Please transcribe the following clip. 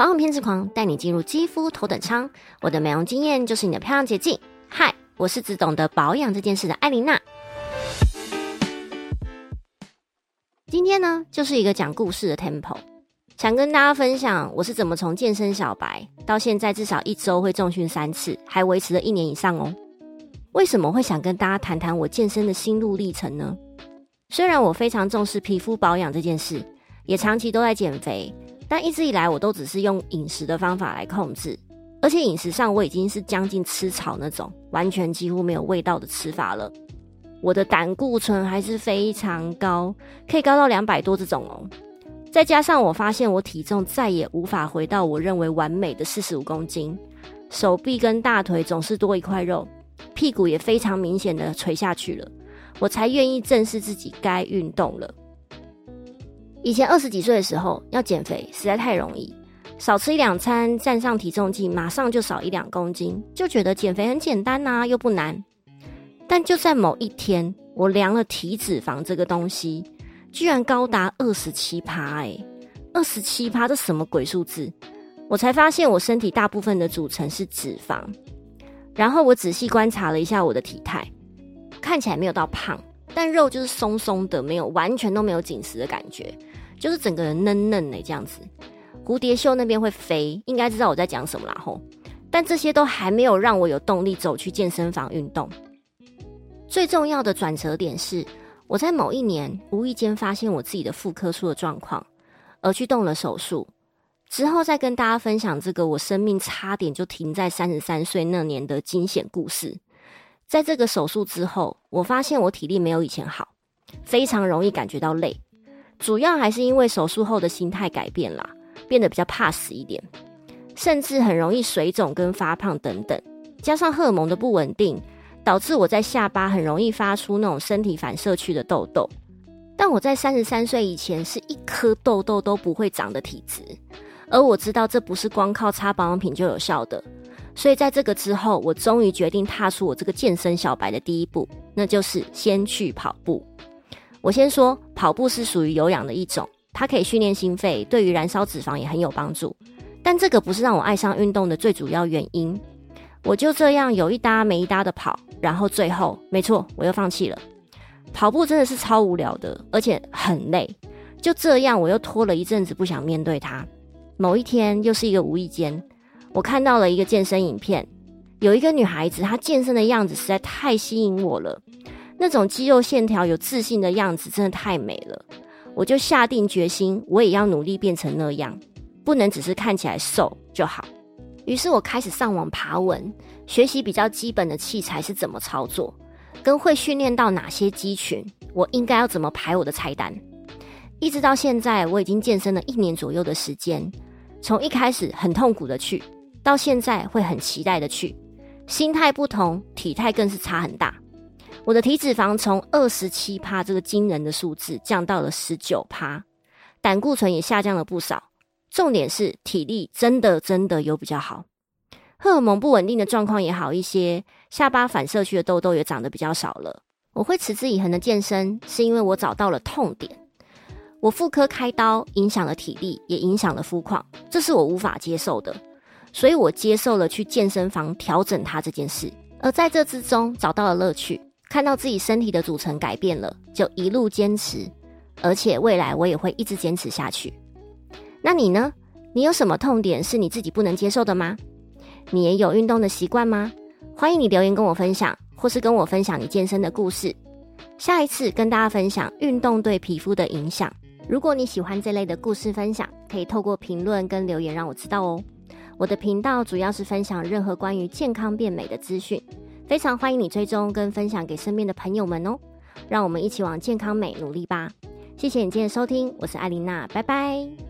保养偏执狂带你进入肌肤头等舱，我的美容经验就是你的漂亮捷径。嗨，我是只懂得保养这件事的艾琳娜。今天呢，就是一个讲故事的 temple，想跟大家分享我是怎么从健身小白到现在至少一周会重训三次，还维持了一年以上哦。为什么会想跟大家谈谈我健身的心路历程呢？虽然我非常重视皮肤保养这件事，也长期都在减肥，但一直以来我都只是用饮食的方法来控制，而且饮食上我已经是将近吃草那种，完全几乎没有味道的吃法了。我的胆固醇还是非常高，可以高到两百多这种哦。再加上我发现我体重再也无法回到我认为完美的四十五公斤，手臂跟大腿总是多一块肉，屁股也非常明显的垂下去了。我才愿意正视自己该运动了。以前二十几岁的时候要减肥实在太容易，少吃一两餐，站上体重计马上就少一两公斤，就觉得减肥很简单呐，又不难。但就在某一天，我量了体脂肪这个东西，居然高达二十七趴！哎，二十七趴，这什么鬼数字？我才发现我身体大部分的组成是脂肪。然后我仔细观察了一下我的体态。看起来没有到胖，但肉就是松松的，没有完全都没有紧实的感觉，就是整个人嫩嫩的这样子。蝴蝶袖那边会飞，应该知道我在讲什么啦吼。但这些都还没有让我有动力走去健身房运动。最重要的转折点是，我在某一年无意间发现我自己的妇科出了状况，而去动了手术。之后再跟大家分享这个我生命差点就停在三十三岁那年的惊险故事。在这个手术之后，我发现我体力没有以前好，非常容易感觉到累。主要还是因为手术后的心态改变啦，变得比较怕死一点，甚至很容易水肿跟发胖等等。加上荷尔蒙的不稳定，导致我在下巴很容易发出那种身体反射区的痘痘。但我在三十三岁以前是一颗痘痘都不会长的体质，而我知道这不是光靠擦保养品就有效的。所以在这个之后，我终于决定踏出我这个健身小白的第一步，那就是先去跑步。我先说，跑步是属于有氧的一种，它可以训练心肺，对于燃烧脂肪也很有帮助。但这个不是让我爱上运动的最主要原因。我就这样有一搭没一搭的跑，然后最后，没错，我又放弃了。跑步真的是超无聊的，而且很累。就这样，我又拖了一阵子，不想面对它。某一天，又是一个无意间。我看到了一个健身影片，有一个女孩子，她健身的样子实在太吸引我了。那种肌肉线条有自信的样子，真的太美了。我就下定决心，我也要努力变成那样，不能只是看起来瘦就好。于是我开始上网爬文，学习比较基本的器材是怎么操作，跟会训练到哪些肌群，我应该要怎么排我的菜单。一直到现在，我已经健身了一年左右的时间，从一开始很痛苦的去。到现在会很期待的去，心态不同，体态更是差很大。我的体脂肪从二十七趴这个惊人的数字降到了十九趴，胆固醇也下降了不少。重点是体力真的真的有比较好，荷尔蒙不稳定的状况也好一些，下巴反射区的痘痘也长得比较少了。我会持之以恒的健身，是因为我找到了痛点。我妇科开刀影响了体力，也影响了肤况，这是我无法接受的。所以我接受了去健身房调整它这件事，而在这之中找到了乐趣，看到自己身体的组成改变了，就一路坚持，而且未来我也会一直坚持下去。那你呢？你有什么痛点是你自己不能接受的吗？你也有运动的习惯吗？欢迎你留言跟我分享，或是跟我分享你健身的故事。下一次跟大家分享运动对皮肤的影响。如果你喜欢这类的故事分享，可以透过评论跟留言让我知道哦。我的频道主要是分享任何关于健康变美的资讯，非常欢迎你追踪跟分享给身边的朋友们哦。让我们一起往健康美努力吧！谢谢你今天的收听，我是艾琳娜，拜拜。